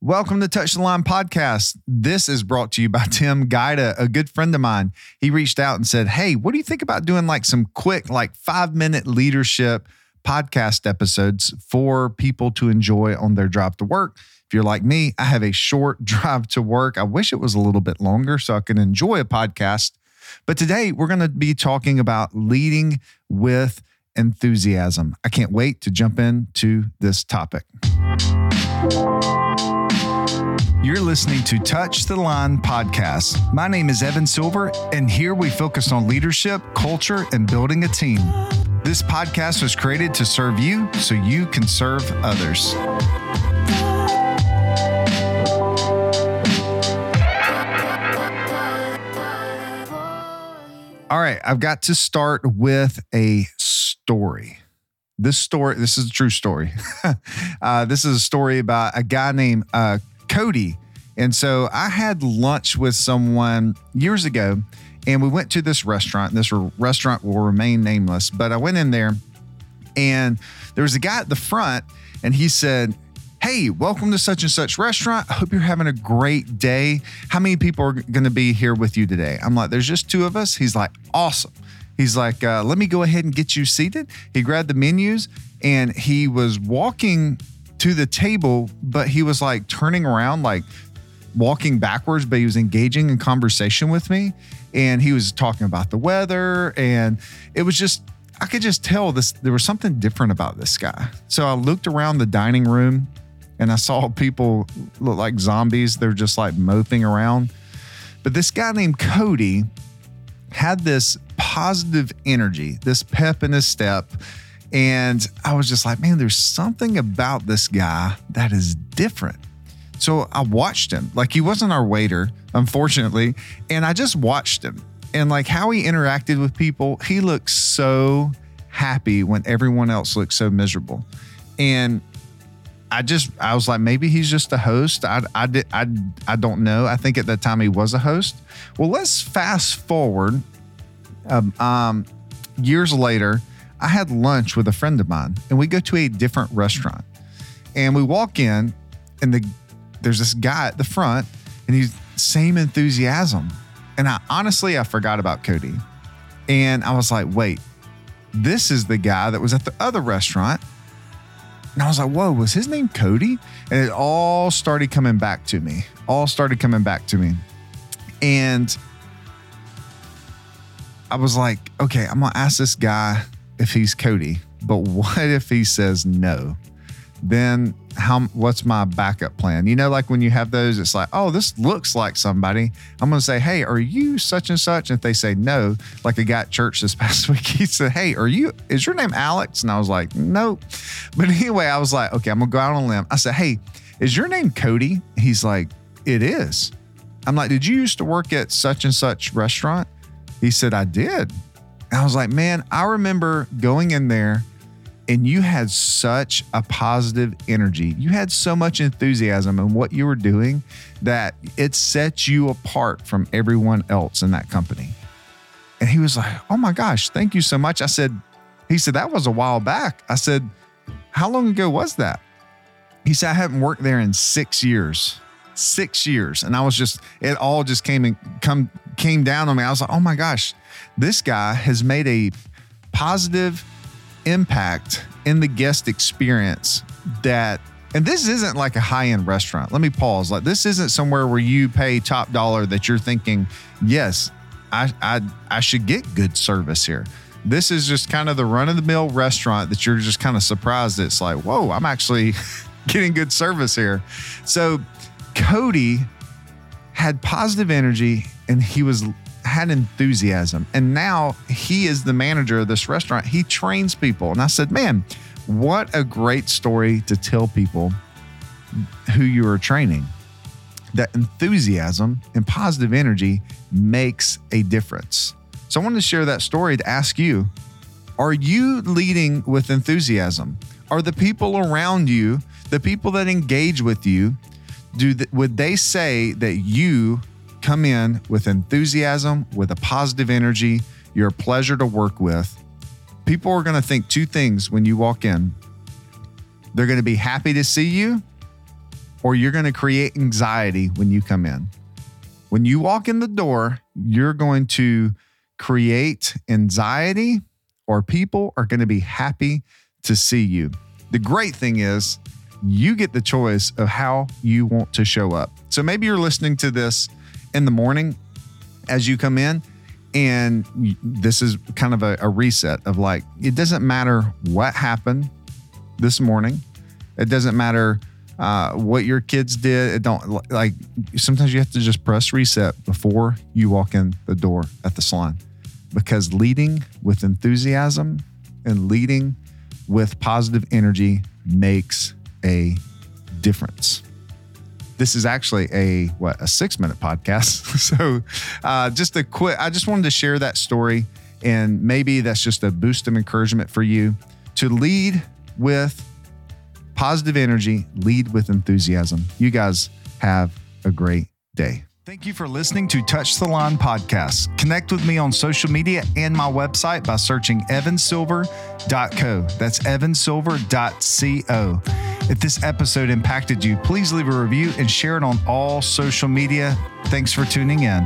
Welcome to Touch the Line podcast. This is brought to you by Tim Guida, a good friend of mine. He reached out and said, Hey, what do you think about doing like some quick, like five minute leadership podcast episodes for people to enjoy on their drive to work? If you're like me, I have a short drive to work. I wish it was a little bit longer so I can enjoy a podcast. But today we're going to be talking about leading with enthusiasm. I can't wait to jump into this topic. You're listening to Touch the Line podcast. My name is Evan Silver, and here we focus on leadership, culture, and building a team. This podcast was created to serve you so you can serve others. All right, I've got to start with a story. This story, this is a true story. uh, this is a story about a guy named uh, Cody. And so I had lunch with someone years ago, and we went to this restaurant. This restaurant will remain nameless, but I went in there, and there was a guy at the front, and he said, Hey, welcome to such and such restaurant. I hope you're having a great day. How many people are going to be here with you today? I'm like, There's just two of us. He's like, Awesome. He's like, uh, Let me go ahead and get you seated. He grabbed the menus and he was walking to the table, but he was like turning around, like walking backwards, but he was engaging in conversation with me. And he was talking about the weather. And it was just, I could just tell this, there was something different about this guy. So I looked around the dining room and I saw people look like zombies. They're just like moping around. But this guy named Cody had this positive energy, this pep in his step. And I was just like, man, there's something about this guy that is different. So I watched him. Like he wasn't our waiter, unfortunately. And I just watched him and like how he interacted with people. He looked so happy when everyone else looked so miserable. And I just I was like maybe he's just a host. I I did I I don't know. I think at that time he was a host. Well, let's fast forward. Um, um, years later, I had lunch with a friend of mine, and we go to a different restaurant, and we walk in, and the there's this guy at the front, and he's same enthusiasm, and I honestly I forgot about Cody, and I was like, wait, this is the guy that was at the other restaurant and I was like, whoa, was his name Cody? And it all started coming back to me. All started coming back to me. And I was like, okay, I'm to ask this guy if he's Cody. But what if he says no? Then how what's my backup plan? You know, like when you have those, it's like, oh, this looks like somebody. I'm gonna say, hey, are you such and such? And if they say no, like a guy at church this past week, he said, Hey, are you is your name Alex? And I was like, Nope. But anyway, I was like, okay, I'm gonna go out on a limb. I said, Hey, is your name Cody? He's like, It is. I'm like, Did you used to work at such and such restaurant? He said, I did. And I was like, Man, I remember going in there and you had such a positive energy. You had so much enthusiasm in what you were doing that it set you apart from everyone else in that company. And he was like, Oh my gosh, thank you so much. I said, He said, That was a while back. I said, How long ago was that? He said, I haven't worked there in six years. Six years. And I was just, it all just came and come came down on me. I was like, oh my gosh, this guy has made a positive impact in the guest experience that and this isn't like a high-end restaurant. Let me pause. Like this isn't somewhere where you pay top dollar that you're thinking, yes, I I I should get good service here. This is just kind of the run-of-the-mill restaurant that you're just kind of surprised it's like, whoa, I'm actually getting good service here. So Cody had positive energy and he was had enthusiasm. And now he is the manager of this restaurant. He trains people. And I said, man, what a great story to tell people who you are training. That enthusiasm and positive energy makes a difference. So I wanted to share that story to ask you Are you leading with enthusiasm? Are the people around you, the people that engage with you, do th- would they say that you come in with enthusiasm, with a positive energy. You're a pleasure to work with. People are going to think two things when you walk in they're going to be happy to see you, or you're going to create anxiety when you come in. When you walk in the door, you're going to create anxiety, or people are going to be happy to see you. The great thing is, you get the choice of how you want to show up. So maybe you're listening to this in the morning as you come in, and this is kind of a, a reset of like, it doesn't matter what happened this morning, it doesn't matter uh, what your kids did. It don't like sometimes you have to just press reset before you walk in the door at the salon because leading with enthusiasm and leading with positive energy makes a difference. This is actually a what a six minute podcast. so uh, just a quick. I just wanted to share that story, and maybe that's just a boost of encouragement for you to lead with positive energy, lead with enthusiasm. You guys have a great day. Thank you for listening to Touch the Line podcast. Connect with me on social media and my website by searching evansilver.co. That's evansilver.co. If this episode impacted you, please leave a review and share it on all social media. Thanks for tuning in.